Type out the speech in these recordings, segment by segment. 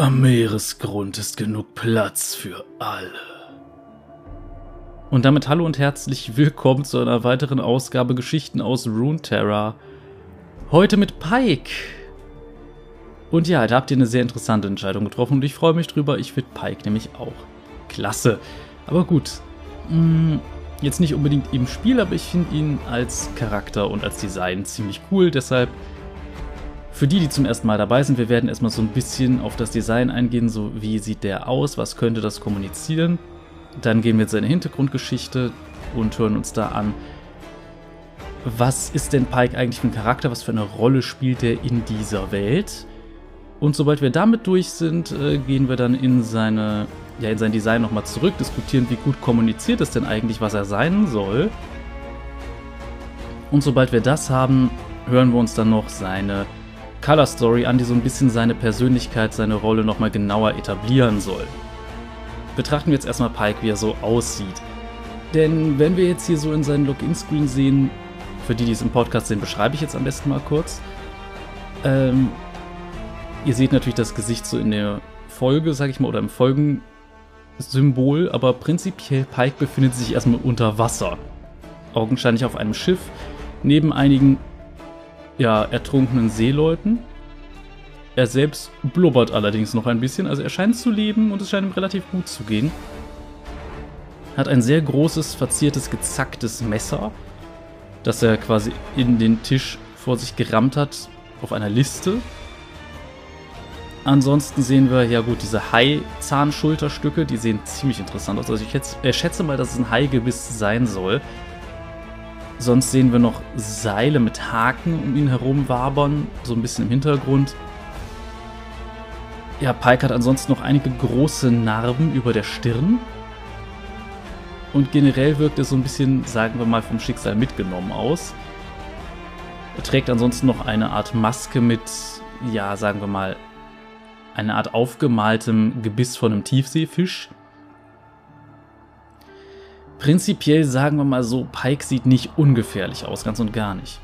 Am Meeresgrund ist genug Platz für alle. Und damit hallo und herzlich willkommen zu einer weiteren Ausgabe Geschichten aus Runeterra. Heute mit Pike. Und ja, da habt ihr eine sehr interessante Entscheidung getroffen und ich freue mich drüber. Ich finde Pike nämlich auch klasse. Aber gut, mm, jetzt nicht unbedingt im Spiel, aber ich finde ihn als Charakter und als Design ziemlich cool. Deshalb für die, die zum ersten Mal dabei sind, wir werden erstmal so ein bisschen auf das Design eingehen, so wie sieht der aus, was könnte das kommunizieren. Dann gehen wir jetzt seine Hintergrundgeschichte und hören uns da an, was ist denn Pike eigentlich für ein Charakter, was für eine Rolle spielt er in dieser Welt. Und sobald wir damit durch sind, äh, gehen wir dann in seine ja, in sein Design nochmal zurück, diskutieren, wie gut kommuniziert es denn eigentlich, was er sein soll. Und sobald wir das haben, hören wir uns dann noch seine Color Story an, die so ein bisschen seine Persönlichkeit, seine Rolle nochmal genauer etablieren soll. Betrachten wir jetzt erstmal Pike, wie er so aussieht. Denn wenn wir jetzt hier so in seinen Login-Screen sehen, für die, die es im Podcast sehen, beschreibe ich jetzt am besten mal kurz. Ähm, ihr seht natürlich das Gesicht so in der Folge, sag ich mal, oder im Folgensymbol, aber prinzipiell Pike befindet sich erstmal unter Wasser. Augenscheinlich auf einem Schiff, neben einigen ja, ertrunkenen Seeleuten. Er selbst blubbert allerdings noch ein bisschen, also er scheint zu leben und es scheint ihm relativ gut zu gehen. Hat ein sehr großes, verziertes, gezacktes Messer, das er quasi in den Tisch vor sich gerammt hat, auf einer Liste. Ansonsten sehen wir, ja gut, diese Hai-Zahnschulterstücke, die sehen ziemlich interessant aus. Also ich schätze, äh, schätze mal, dass es ein Haigebiss sein soll. Sonst sehen wir noch Seile mit Haken um ihn herum wabern, so ein bisschen im Hintergrund. Ja, Pike hat ansonsten noch einige große Narben über der Stirn. Und generell wirkt er so ein bisschen, sagen wir mal, vom Schicksal mitgenommen aus. Er trägt ansonsten noch eine Art Maske mit, ja, sagen wir mal, eine Art aufgemaltem Gebiss von einem Tiefseefisch. Prinzipiell sagen wir mal so, Pike sieht nicht ungefährlich aus, ganz und gar nicht.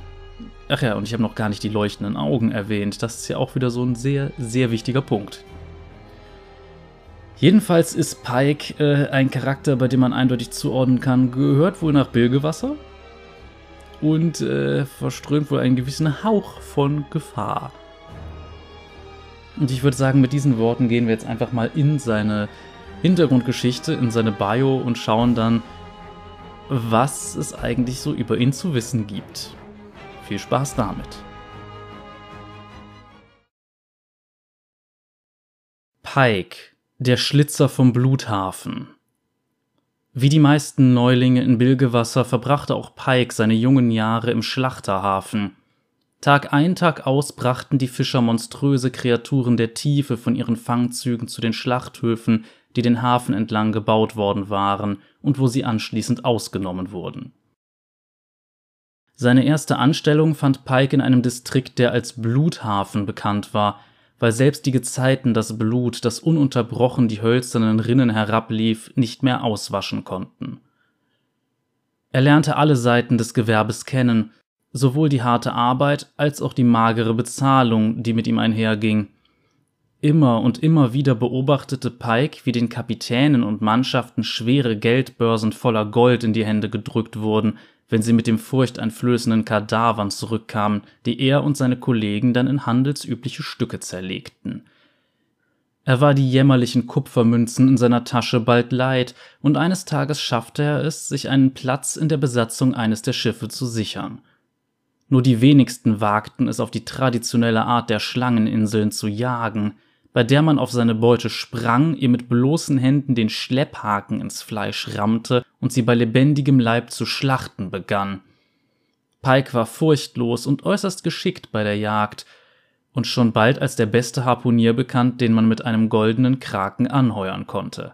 Ach ja, und ich habe noch gar nicht die leuchtenden Augen erwähnt. Das ist ja auch wieder so ein sehr, sehr wichtiger Punkt. Jedenfalls ist Pike äh, ein Charakter, bei dem man eindeutig zuordnen kann, gehört wohl nach Bilgewasser und äh, verströmt wohl einen gewissen Hauch von Gefahr. Und ich würde sagen, mit diesen Worten gehen wir jetzt einfach mal in seine Hintergrundgeschichte, in seine Bio und schauen dann, was es eigentlich so über ihn zu wissen gibt. Viel Spaß damit. Pike, der Schlitzer vom Bluthafen. Wie die meisten Neulinge in Bilgewasser verbrachte auch Pike seine jungen Jahre im Schlachterhafen. Tag ein, Tag aus brachten die Fischer monströse Kreaturen der Tiefe von ihren Fangzügen zu den Schlachthöfen, die den Hafen entlang gebaut worden waren und wo sie anschließend ausgenommen wurden. Seine erste Anstellung fand Pike in einem Distrikt, der als Bluthafen bekannt war, weil selbst die Gezeiten das Blut, das ununterbrochen die hölzernen Rinnen herablief, nicht mehr auswaschen konnten. Er lernte alle Seiten des Gewerbes kennen, sowohl die harte Arbeit als auch die magere Bezahlung, die mit ihm einherging, Immer und immer wieder beobachtete Pike, wie den Kapitänen und Mannschaften schwere Geldbörsen voller Gold in die Hände gedrückt wurden, wenn sie mit dem furchteinflößenden Kadavern zurückkamen, die er und seine Kollegen dann in handelsübliche Stücke zerlegten. Er war die jämmerlichen Kupfermünzen in seiner Tasche bald leid, und eines Tages schaffte er es, sich einen Platz in der Besatzung eines der Schiffe zu sichern. Nur die wenigsten wagten es auf die traditionelle Art der Schlangeninseln zu jagen, bei der man auf seine Beute sprang, ihr mit bloßen Händen den Schlepphaken ins Fleisch rammte und sie bei lebendigem Leib zu schlachten begann. Pike war furchtlos und äußerst geschickt bei der Jagd und schon bald als der beste Harpunier bekannt, den man mit einem goldenen Kraken anheuern konnte.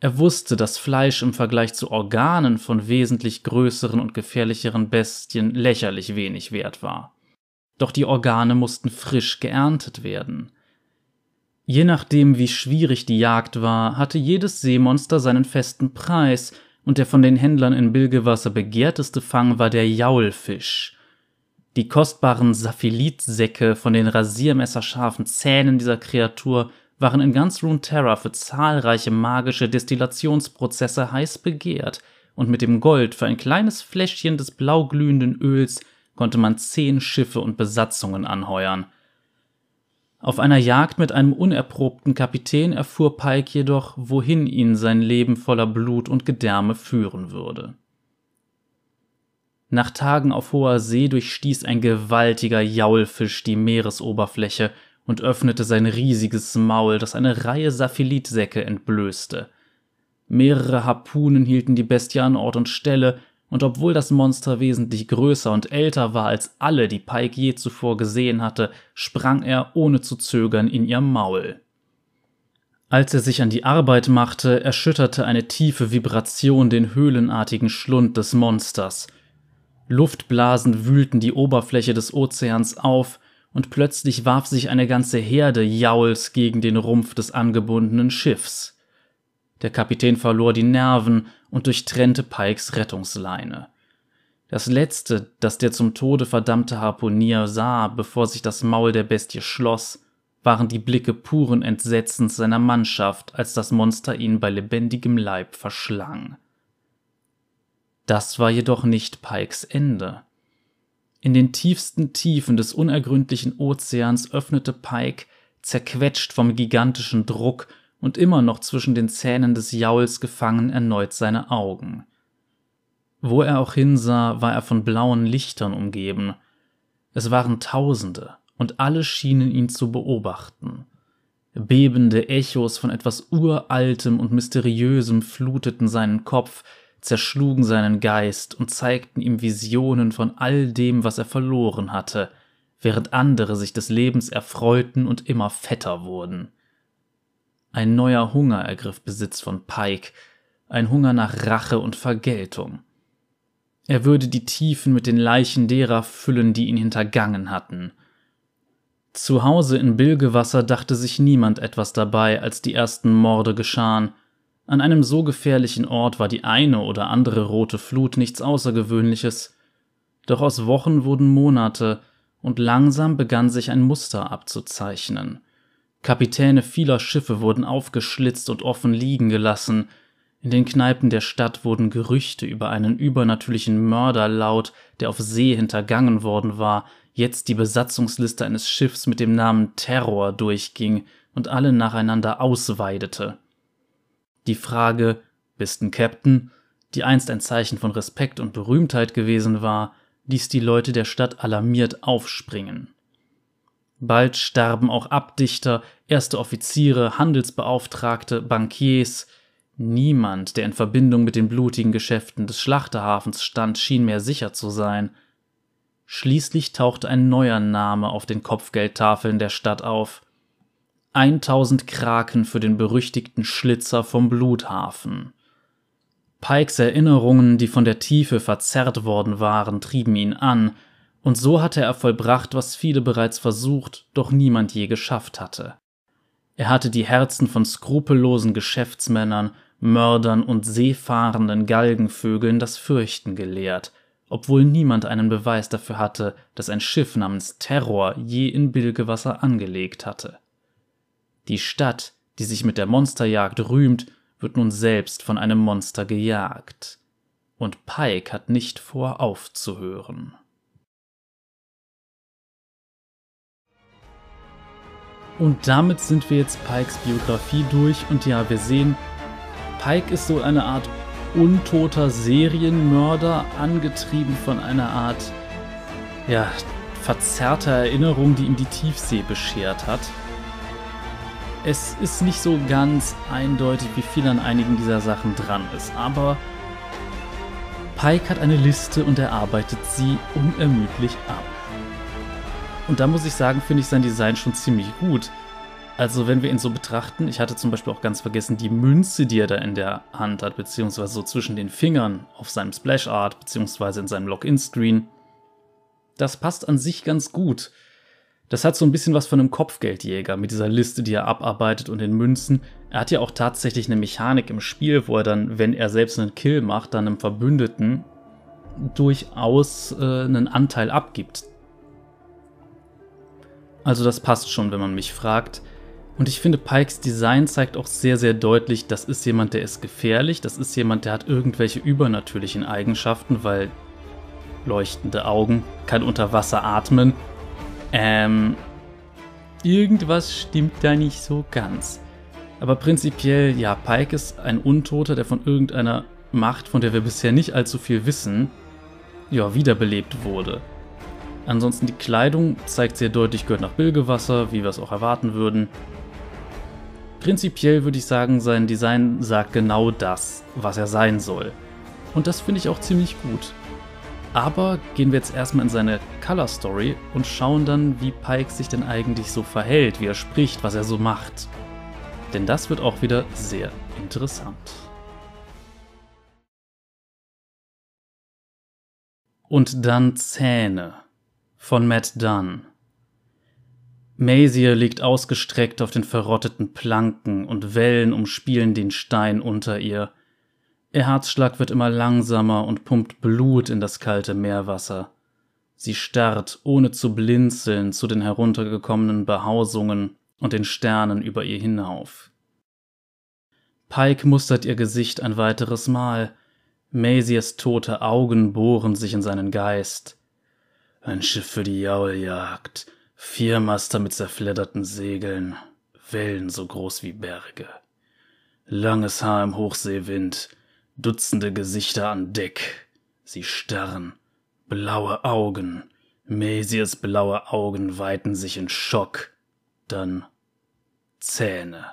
Er wusste, dass Fleisch im Vergleich zu Organen von wesentlich größeren und gefährlicheren Bestien lächerlich wenig wert war. Doch die Organe mussten frisch geerntet werden. Je nachdem, wie schwierig die Jagd war, hatte jedes Seemonster seinen festen Preis, und der von den Händlern in Bilgewasser begehrteste Fang war der Jaulfisch. Die kostbaren Saphilitsäcke von den rasiermesserscharfen Zähnen dieser Kreatur waren in ganz Runeterra für zahlreiche magische Destillationsprozesse heiß begehrt, und mit dem Gold für ein kleines Fläschchen des blauglühenden Öls konnte man zehn Schiffe und Besatzungen anheuern. Auf einer Jagd mit einem unerprobten Kapitän erfuhr Pike jedoch, wohin ihn sein Leben voller Blut und Gedärme führen würde. Nach Tagen auf hoher See durchstieß ein gewaltiger Jaulfisch die Meeresoberfläche und öffnete sein riesiges Maul, das eine Reihe Saphilitsäcke entblößte. Mehrere Harpunen hielten die Bestie an Ort und Stelle, und obwohl das Monster wesentlich größer und älter war als alle, die Pike je zuvor gesehen hatte, sprang er ohne zu zögern in ihr Maul. Als er sich an die Arbeit machte, erschütterte eine tiefe Vibration den höhlenartigen Schlund des Monsters. Luftblasen wühlten die Oberfläche des Ozeans auf, und plötzlich warf sich eine ganze Herde Jauls gegen den Rumpf des angebundenen Schiffs. Der Kapitän verlor die Nerven und durchtrennte Pikes Rettungsleine. Das letzte, das der zum Tode verdammte Harpunier sah, bevor sich das Maul der Bestie schloss, waren die Blicke puren Entsetzens seiner Mannschaft, als das Monster ihn bei lebendigem Leib verschlang. Das war jedoch nicht Pikes Ende. In den tiefsten Tiefen des unergründlichen Ozeans öffnete Pike, zerquetscht vom gigantischen Druck und immer noch zwischen den Zähnen des Jauls gefangen, erneut seine Augen. Wo er auch hinsah, war er von blauen Lichtern umgeben. Es waren Tausende, und alle schienen ihn zu beobachten. Bebende Echos von etwas Uraltem und Mysteriösem fluteten seinen Kopf, zerschlugen seinen Geist und zeigten ihm Visionen von all dem, was er verloren hatte, während andere sich des Lebens erfreuten und immer fetter wurden. Ein neuer Hunger ergriff Besitz von Pike, ein Hunger nach Rache und Vergeltung. Er würde die Tiefen mit den Leichen derer füllen, die ihn hintergangen hatten. Zu Hause in Bilgewasser dachte sich niemand etwas dabei, als die ersten Morde geschahen, an einem so gefährlichen Ort war die eine oder andere rote Flut nichts Außergewöhnliches. Doch aus Wochen wurden Monate, und langsam begann sich ein Muster abzuzeichnen. Kapitäne vieler Schiffe wurden aufgeschlitzt und offen liegen gelassen, in den Kneipen der Stadt wurden Gerüchte über einen übernatürlichen Mörder laut, der auf See hintergangen worden war, jetzt die Besatzungsliste eines Schiffs mit dem Namen Terror durchging und alle nacheinander ausweidete. Die Frage Bist n Captain, die einst ein Zeichen von Respekt und Berühmtheit gewesen war, ließ die Leute der Stadt alarmiert aufspringen. Bald starben auch Abdichter, erste Offiziere, Handelsbeauftragte, Bankiers. Niemand, der in Verbindung mit den blutigen Geschäften des Schlachterhafens stand, schien mehr sicher zu sein. Schließlich tauchte ein neuer Name auf den Kopfgeldtafeln der Stadt auf. 1000 Kraken für den berüchtigten Schlitzer vom Bluthafen. Pikes Erinnerungen, die von der Tiefe verzerrt worden waren, trieben ihn an, und so hatte er vollbracht, was viele bereits versucht, doch niemand je geschafft hatte. Er hatte die Herzen von skrupellosen Geschäftsmännern, Mördern und seefahrenden Galgenvögeln das Fürchten gelehrt, obwohl niemand einen Beweis dafür hatte, dass ein Schiff namens Terror je in Bilgewasser angelegt hatte. Die Stadt, die sich mit der Monsterjagd rühmt, wird nun selbst von einem Monster gejagt. Und Pike hat nicht vor, aufzuhören. Und damit sind wir jetzt Pikes Biografie durch und ja, wir sehen, Pike ist so eine Art untoter Serienmörder, angetrieben von einer Art, ja, verzerrter Erinnerung, die ihm die Tiefsee beschert hat. Es ist nicht so ganz eindeutig, wie viel an einigen dieser Sachen dran ist, aber Pike hat eine Liste und er arbeitet sie unermüdlich ab. Und da muss ich sagen, finde ich sein Design schon ziemlich gut. Also wenn wir ihn so betrachten, ich hatte zum Beispiel auch ganz vergessen, die Münze, die er da in der Hand hat, beziehungsweise so zwischen den Fingern auf seinem Splash Art, beziehungsweise in seinem Login-Screen. Das passt an sich ganz gut. Das hat so ein bisschen was von einem Kopfgeldjäger mit dieser Liste, die er abarbeitet und den Münzen. Er hat ja auch tatsächlich eine Mechanik im Spiel, wo er dann, wenn er selbst einen Kill macht, dann einem Verbündeten durchaus äh, einen Anteil abgibt. Also das passt schon, wenn man mich fragt. Und ich finde, Pikes Design zeigt auch sehr, sehr deutlich, das ist jemand, der ist gefährlich, das ist jemand, der hat irgendwelche übernatürlichen Eigenschaften, weil leuchtende Augen, kann unter Wasser atmen. Ähm, irgendwas stimmt da nicht so ganz. Aber prinzipiell, ja, Pike ist ein Untoter, der von irgendeiner Macht, von der wir bisher nicht allzu viel wissen, ja, wiederbelebt wurde. Ansonsten die Kleidung zeigt sehr deutlich, gehört nach Bilgewasser, wie wir es auch erwarten würden. Prinzipiell würde ich sagen, sein Design sagt genau das, was er sein soll. Und das finde ich auch ziemlich gut. Aber gehen wir jetzt erstmal in seine Color Story und schauen dann, wie Pike sich denn eigentlich so verhält, wie er spricht, was er so macht. Denn das wird auch wieder sehr interessant. Und dann Zähne von Matt Dunn. Mazier liegt ausgestreckt auf den verrotteten Planken und Wellen umspielen den Stein unter ihr. Ihr Herzschlag wird immer langsamer und pumpt Blut in das kalte Meerwasser. Sie starrt, ohne zu blinzeln, zu den heruntergekommenen Behausungen und den Sternen über ihr hinauf. Pike mustert ihr Gesicht ein weiteres Mal. Maziers tote Augen bohren sich in seinen Geist. Ein Schiff für die Jauljagd, Vier Master mit zerfledderten Segeln, Wellen so groß wie Berge. Langes Haar im Hochseewind, Dutzende Gesichter an Deck. Sie starren, blaue Augen, Mesias blaue Augen weiten sich in Schock, dann Zähne.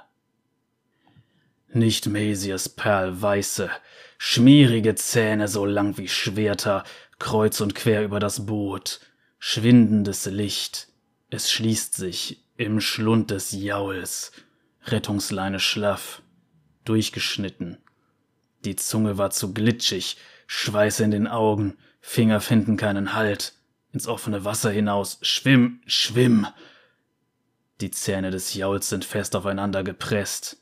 Nicht Mesias perlweiße, schmierige Zähne so lang wie Schwerter, kreuz und quer über das Boot, schwindendes Licht, es schließt sich im Schlund des Jauls, Rettungsleine schlaff, durchgeschnitten. Die Zunge war zu glitschig, Schweiß in den Augen, Finger finden keinen Halt. Ins offene Wasser hinaus, schwimm, schwimm. Die Zähne des Jauls sind fest aufeinander gepresst.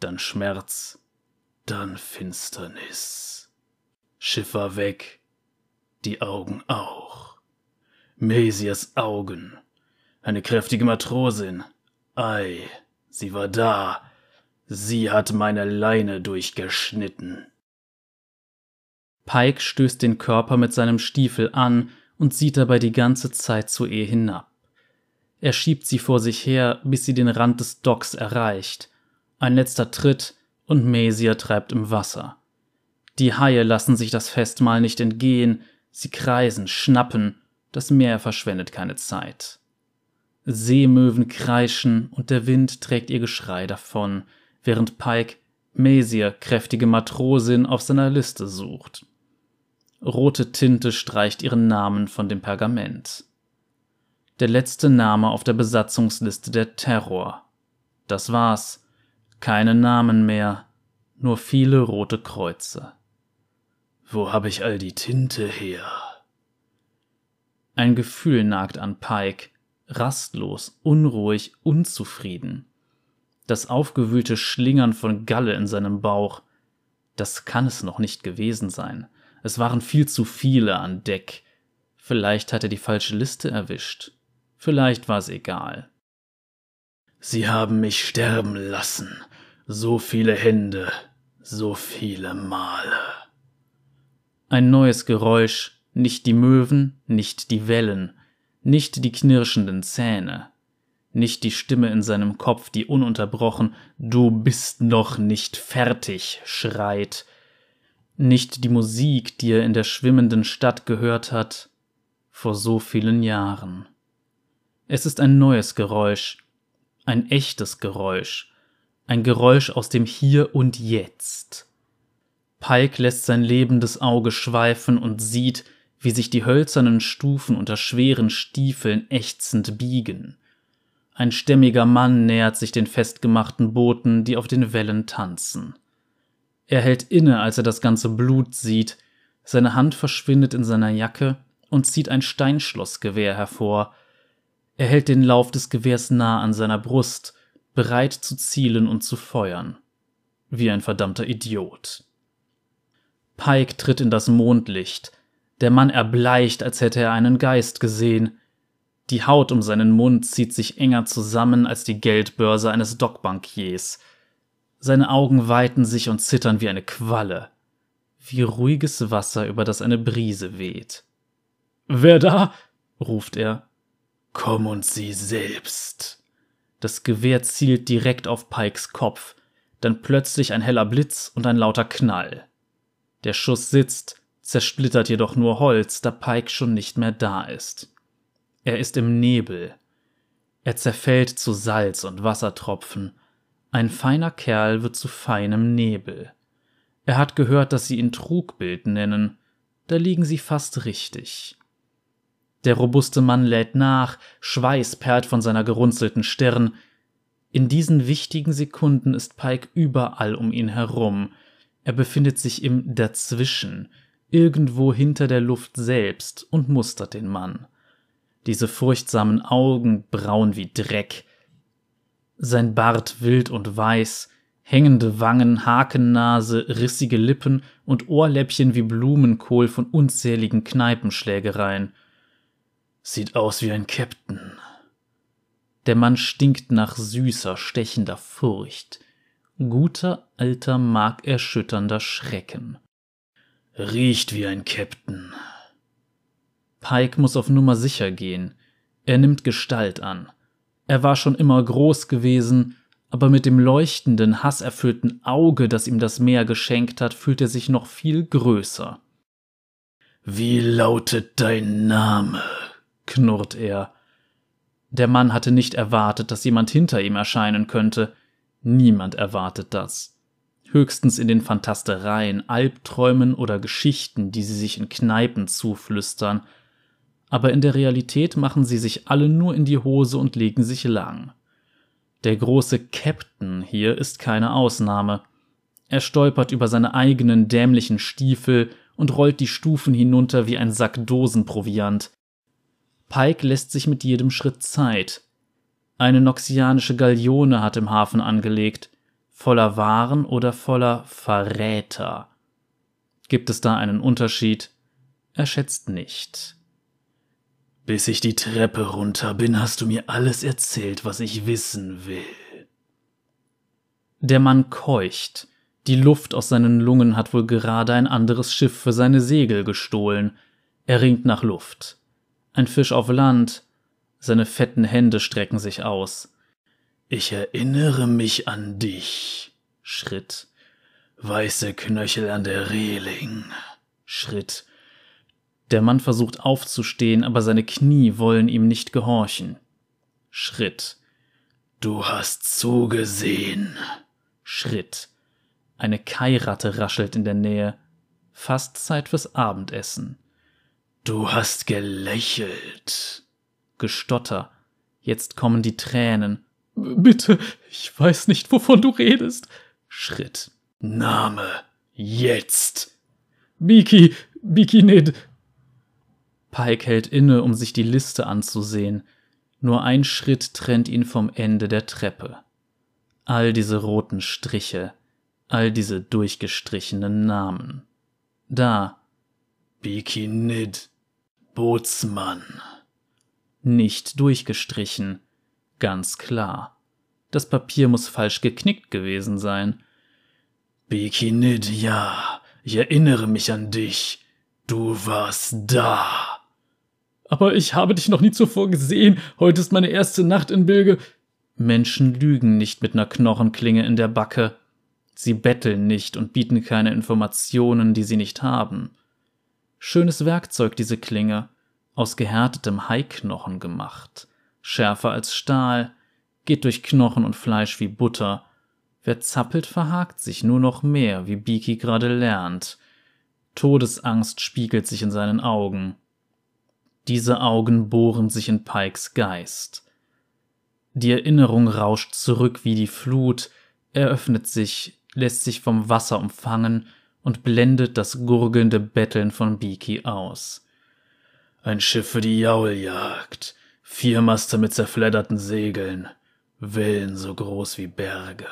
Dann Schmerz, dann Finsternis. Schiff war weg, die Augen auch. Mesias Augen eine kräftige Matrosin. Ei, sie war da. Sie hat meine Leine durchgeschnitten. Pike stößt den Körper mit seinem Stiefel an und sieht dabei die ganze Zeit zu ihr hinab. Er schiebt sie vor sich her, bis sie den Rand des Docks erreicht. Ein letzter Tritt und Mesier treibt im Wasser. Die Haie lassen sich das Festmahl nicht entgehen, sie kreisen, schnappen, das Meer verschwendet keine Zeit. Seemöwen kreischen und der Wind trägt ihr Geschrei davon, während Pike Mesier, kräftige Matrosin, auf seiner Liste sucht. Rote Tinte streicht ihren Namen von dem Pergament. Der letzte Name auf der Besatzungsliste der Terror. Das war's. Keine Namen mehr, nur viele rote Kreuze. Wo habe ich all die Tinte her? Ein Gefühl nagt an Pike, rastlos, unruhig, unzufrieden. Das aufgewühlte Schlingern von Galle in seinem Bauch. Das kann es noch nicht gewesen sein. Es waren viel zu viele an Deck. Vielleicht hat er die falsche Liste erwischt. Vielleicht war es egal. Sie haben mich sterben lassen. So viele Hände, so viele Male. Ein neues Geräusch, nicht die Möwen, nicht die Wellen, nicht die knirschenden Zähne, nicht die Stimme in seinem Kopf, die ununterbrochen Du bist noch nicht fertig schreit, nicht die Musik, die er in der schwimmenden Stadt gehört hat, vor so vielen Jahren. Es ist ein neues Geräusch, ein echtes Geräusch, ein Geräusch aus dem Hier und Jetzt. Pike lässt sein lebendes Auge schweifen und sieht, wie sich die hölzernen Stufen unter schweren Stiefeln ächzend biegen. Ein stämmiger Mann nähert sich den festgemachten Booten, die auf den Wellen tanzen. Er hält inne, als er das ganze Blut sieht, seine Hand verschwindet in seiner Jacke und zieht ein Steinschlossgewehr hervor. Er hält den Lauf des Gewehrs nah an seiner Brust, bereit zu zielen und zu feuern. Wie ein verdammter Idiot. Pike tritt in das Mondlicht, der Mann erbleicht, als hätte er einen Geist gesehen. Die Haut um seinen Mund zieht sich enger zusammen als die Geldbörse eines Dockbankiers. Seine Augen weiten sich und zittern wie eine Qualle. Wie ruhiges Wasser, über das eine Brise weht. Wer da? ruft er. Komm und sieh selbst. Das Gewehr zielt direkt auf Pikes Kopf, dann plötzlich ein heller Blitz und ein lauter Knall. Der Schuss sitzt, zersplittert jedoch nur Holz, da Pike schon nicht mehr da ist. Er ist im Nebel. Er zerfällt zu Salz und Wassertropfen. Ein feiner Kerl wird zu feinem Nebel. Er hat gehört, dass sie ihn Trugbild nennen. Da liegen sie fast richtig. Der robuste Mann lädt nach, Schweiß perlt von seiner gerunzelten Stirn. In diesen wichtigen Sekunden ist Pike überall um ihn herum. Er befindet sich im Dazwischen, irgendwo hinter der Luft selbst und mustert den Mann. Diese furchtsamen Augen braun wie Dreck. Sein Bart wild und weiß, hängende Wangen, Hakennase, rissige Lippen und Ohrläppchen wie Blumenkohl von unzähligen Kneipenschlägereien. Sieht aus wie ein Captain. Der Mann stinkt nach süßer, stechender Furcht. Guter, alter, markerschütternder Schrecken. Riecht wie ein Captain. Pike muss auf Nummer sicher gehen. Er nimmt Gestalt an. Er war schon immer groß gewesen, aber mit dem leuchtenden, hasserfüllten Auge, das ihm das Meer geschenkt hat, fühlt er sich noch viel größer. Wie lautet dein Name? knurrt er. Der Mann hatte nicht erwartet, dass jemand hinter ihm erscheinen könnte. Niemand erwartet das. Höchstens in den Fantastereien, Albträumen oder Geschichten, die sie sich in Kneipen zuflüstern. Aber in der Realität machen sie sich alle nur in die Hose und legen sich lang. Der große Captain hier ist keine Ausnahme. Er stolpert über seine eigenen dämlichen Stiefel und rollt die Stufen hinunter wie ein Sack Dosenproviant. Pike lässt sich mit jedem Schritt Zeit. Eine noxianische Galeone hat im Hafen angelegt, voller Waren oder voller Verräter. Gibt es da einen Unterschied? Er schätzt nicht. Bis ich die Treppe runter bin, hast du mir alles erzählt, was ich wissen will. Der Mann keucht. Die Luft aus seinen Lungen hat wohl gerade ein anderes Schiff für seine Segel gestohlen. Er ringt nach Luft ein Fisch auf Land, seine fetten Hände strecken sich aus. Ich erinnere mich an dich. Schritt. Weiße Knöchel an der Reling. Schritt. Der Mann versucht aufzustehen, aber seine Knie wollen ihm nicht gehorchen. Schritt. Du hast zugesehen. Schritt. Eine Kairatte raschelt in der Nähe. Fast Zeit fürs Abendessen. Du hast gelächelt. Gestotter. Jetzt kommen die Tränen. Bitte, ich weiß nicht, wovon du redest. Schritt. Name. Jetzt. Biki, Biki Nid. Pike hält inne, um sich die Liste anzusehen. Nur ein Schritt trennt ihn vom Ende der Treppe. All diese roten Striche, all diese durchgestrichenen Namen. Da. Biki Nid. Bootsmann. Nicht durchgestrichen. Ganz klar. Das Papier muss falsch geknickt gewesen sein. Bikinid, ja, ich erinnere mich an dich. Du warst da. Aber ich habe dich noch nie zuvor gesehen. Heute ist meine erste Nacht in Bilge. Menschen lügen nicht mit ner Knochenklinge in der Backe. Sie betteln nicht und bieten keine Informationen, die sie nicht haben. Schönes Werkzeug, diese Klinge, aus gehärtetem Haiknochen gemacht, schärfer als Stahl, geht durch Knochen und Fleisch wie Butter. Wer zappelt, verhakt sich nur noch mehr, wie Beaky gerade lernt. Todesangst spiegelt sich in seinen Augen. Diese Augen bohren sich in Pikes Geist. Die Erinnerung rauscht zurück wie die Flut, eröffnet sich, lässt sich vom Wasser umfangen und blendet das gurgelnde Betteln von Beaky aus. Ein Schiff für die Jauljagd, vier Master mit zerfledderten Segeln, Wellen so groß wie Berge,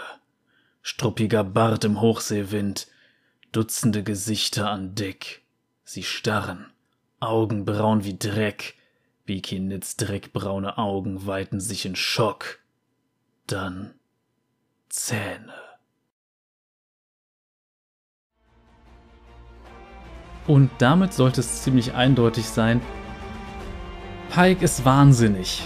struppiger Bart im Hochseewind, Dutzende Gesichter an Deck, sie starren, Augen braun wie Dreck, Bikinits dreckbraune Augen weiten sich in Schock. Dann Zähne. Und damit sollte es ziemlich eindeutig sein, Pike ist wahnsinnig.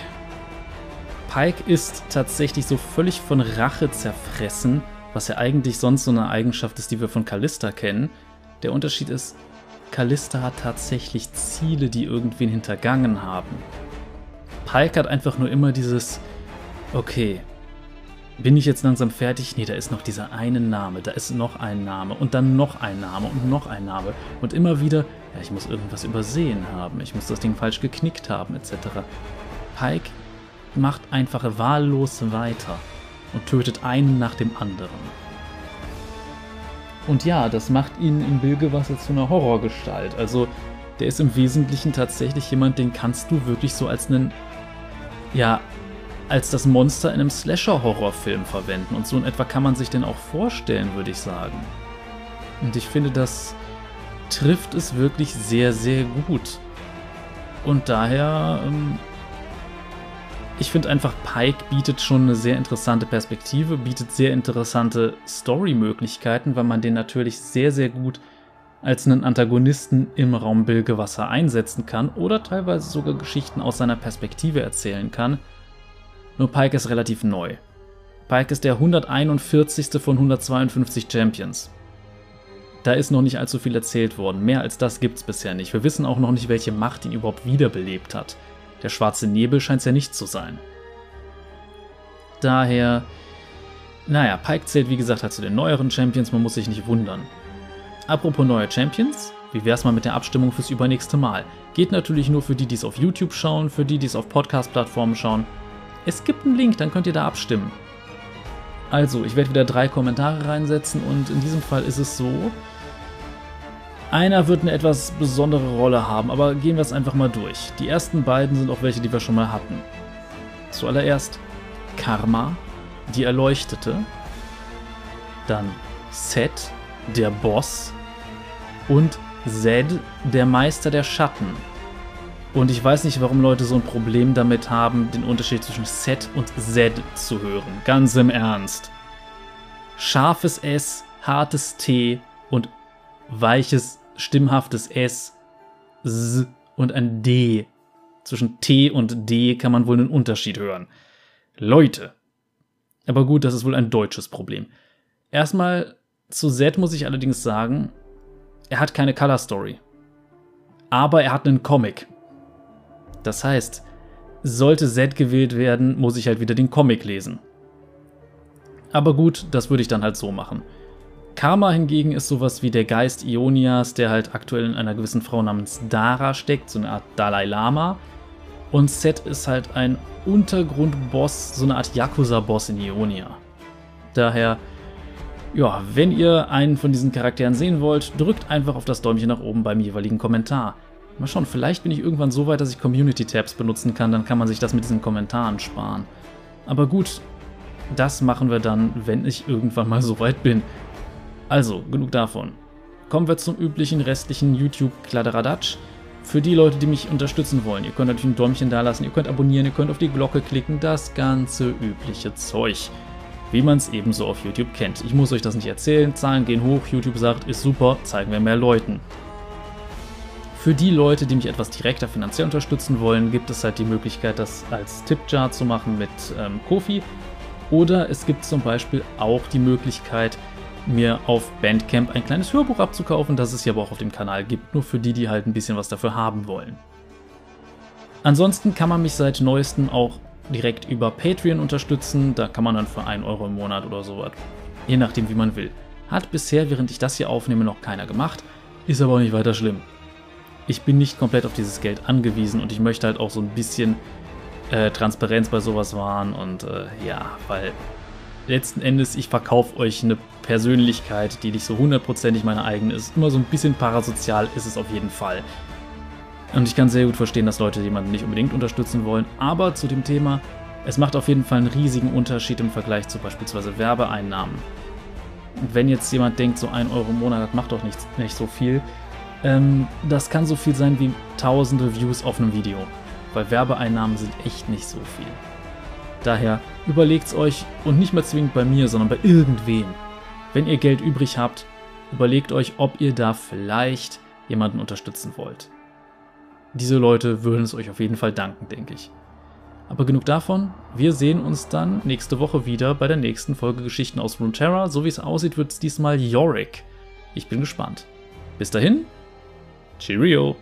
Pike ist tatsächlich so völlig von Rache zerfressen, was ja eigentlich sonst so eine Eigenschaft ist, die wir von Callista kennen. Der Unterschied ist, Callista hat tatsächlich Ziele, die irgendwen hintergangen haben. Pike hat einfach nur immer dieses, okay, bin ich jetzt langsam fertig? Nee, da ist noch dieser eine Name, da ist noch ein Name und dann noch ein Name und noch ein Name. Und immer wieder, ja, ich muss irgendwas übersehen haben, ich muss das Ding falsch geknickt haben, etc. Pike macht einfach wahllos weiter und tötet einen nach dem anderen. Und ja, das macht ihn in Bilgewasser zu einer Horrorgestalt. Also der ist im Wesentlichen tatsächlich jemand, den kannst du wirklich so als einen, ja, als das Monster in einem Slasher-Horrorfilm verwenden. Und so in etwa kann man sich den auch vorstellen, würde ich sagen. Und ich finde, das trifft es wirklich sehr, sehr gut. Und daher ähm, ich finde einfach, Pike bietet schon eine sehr interessante Perspektive, bietet sehr interessante Story-Möglichkeiten, weil man den natürlich sehr, sehr gut als einen Antagonisten im Raum Bilgewasser einsetzen kann oder teilweise sogar Geschichten aus seiner Perspektive erzählen kann. Nur Pike ist relativ neu. Pike ist der 141. von 152 Champions. Da ist noch nicht allzu viel erzählt worden, mehr als das gibt's bisher nicht. Wir wissen auch noch nicht, welche Macht ihn überhaupt wiederbelebt hat. Der schwarze Nebel scheint es ja nicht zu sein. Daher, naja, Pike zählt wie gesagt halt zu den neueren Champions, man muss sich nicht wundern. Apropos neue Champions, wie wär's mal mit der Abstimmung fürs übernächste Mal? Geht natürlich nur für die, die es auf YouTube schauen, für die, die es auf Podcast-Plattformen schauen. Es gibt einen Link, dann könnt ihr da abstimmen. Also, ich werde wieder drei Kommentare reinsetzen und in diesem Fall ist es so, einer wird eine etwas besondere Rolle haben, aber gehen wir es einfach mal durch. Die ersten beiden sind auch welche, die wir schon mal hatten. Zuallererst Karma, die Erleuchtete. Dann Set, der Boss. Und Zed, der Meister der Schatten. Und ich weiß nicht, warum Leute so ein Problem damit haben, den Unterschied zwischen Set und Zed zu hören. Ganz im Ernst. Scharfes S, hartes T und weiches stimmhaftes S, S und ein D. Zwischen T und D kann man wohl einen Unterschied hören. Leute. Aber gut, das ist wohl ein deutsches Problem. Erstmal zu Z muss ich allerdings sagen, er hat keine Color Story. Aber er hat einen Comic. Das heißt, sollte Z gewählt werden, muss ich halt wieder den Comic lesen. Aber gut, das würde ich dann halt so machen. Karma hingegen ist sowas wie der Geist Ionias, der halt aktuell in einer gewissen Frau namens Dara steckt, so eine Art Dalai Lama. Und Set ist halt ein Untergrundboss, so eine Art Yakuza-Boss in Ionia. Daher, ja, wenn ihr einen von diesen Charakteren sehen wollt, drückt einfach auf das Däumchen nach oben beim jeweiligen Kommentar. Mal schauen, vielleicht bin ich irgendwann so weit, dass ich Community-Tabs benutzen kann, dann kann man sich das mit diesen Kommentaren sparen. Aber gut, das machen wir dann, wenn ich irgendwann mal so weit bin. Also, genug davon. Kommen wir zum üblichen restlichen YouTube-Kladderadatsch. Für die Leute, die mich unterstützen wollen, ihr könnt natürlich ein Däumchen da lassen, ihr könnt abonnieren, ihr könnt auf die Glocke klicken, das ganze übliche Zeug. Wie man es ebenso auf YouTube kennt. Ich muss euch das nicht erzählen, Zahlen gehen hoch, YouTube sagt, ist super, zeigen wir mehr Leuten. Für die Leute, die mich etwas direkter finanziell unterstützen wollen, gibt es halt die Möglichkeit, das als Tipjar zu machen mit ähm, Kofi. Oder es gibt zum Beispiel auch die Möglichkeit, mir auf Bandcamp ein kleines Hörbuch abzukaufen, das es hier aber auch auf dem Kanal gibt, nur für die, die halt ein bisschen was dafür haben wollen. Ansonsten kann man mich seit neuestem auch direkt über Patreon unterstützen, da kann man dann für 1 Euro im Monat oder sowas, je nachdem wie man will. Hat bisher, während ich das hier aufnehme, noch keiner gemacht, ist aber auch nicht weiter schlimm. Ich bin nicht komplett auf dieses Geld angewiesen und ich möchte halt auch so ein bisschen äh, Transparenz bei sowas wahren und äh, ja, weil letzten Endes, ich verkaufe euch eine Persönlichkeit, die nicht so hundertprozentig meine eigene ist. Immer so ein bisschen parasozial ist es auf jeden Fall. Und ich kann sehr gut verstehen, dass Leute jemanden nicht unbedingt unterstützen wollen. Aber zu dem Thema, es macht auf jeden Fall einen riesigen Unterschied im Vergleich zu beispielsweise Werbeeinnahmen. Wenn jetzt jemand denkt, so ein Euro im Monat, macht doch nicht, nicht so viel, ähm, das kann so viel sein wie tausende Views auf einem Video. weil Werbeeinnahmen sind echt nicht so viel. Daher überlegt's euch und nicht mehr zwingend bei mir, sondern bei irgendwem. Wenn ihr Geld übrig habt, überlegt euch, ob ihr da vielleicht jemanden unterstützen wollt. Diese Leute würden es euch auf jeden Fall danken, denke ich. Aber genug davon. Wir sehen uns dann nächste Woche wieder bei der nächsten Folge Geschichten aus Runeterra. So wie es aussieht, wird es diesmal Yorick. Ich bin gespannt. Bis dahin, Cheerio!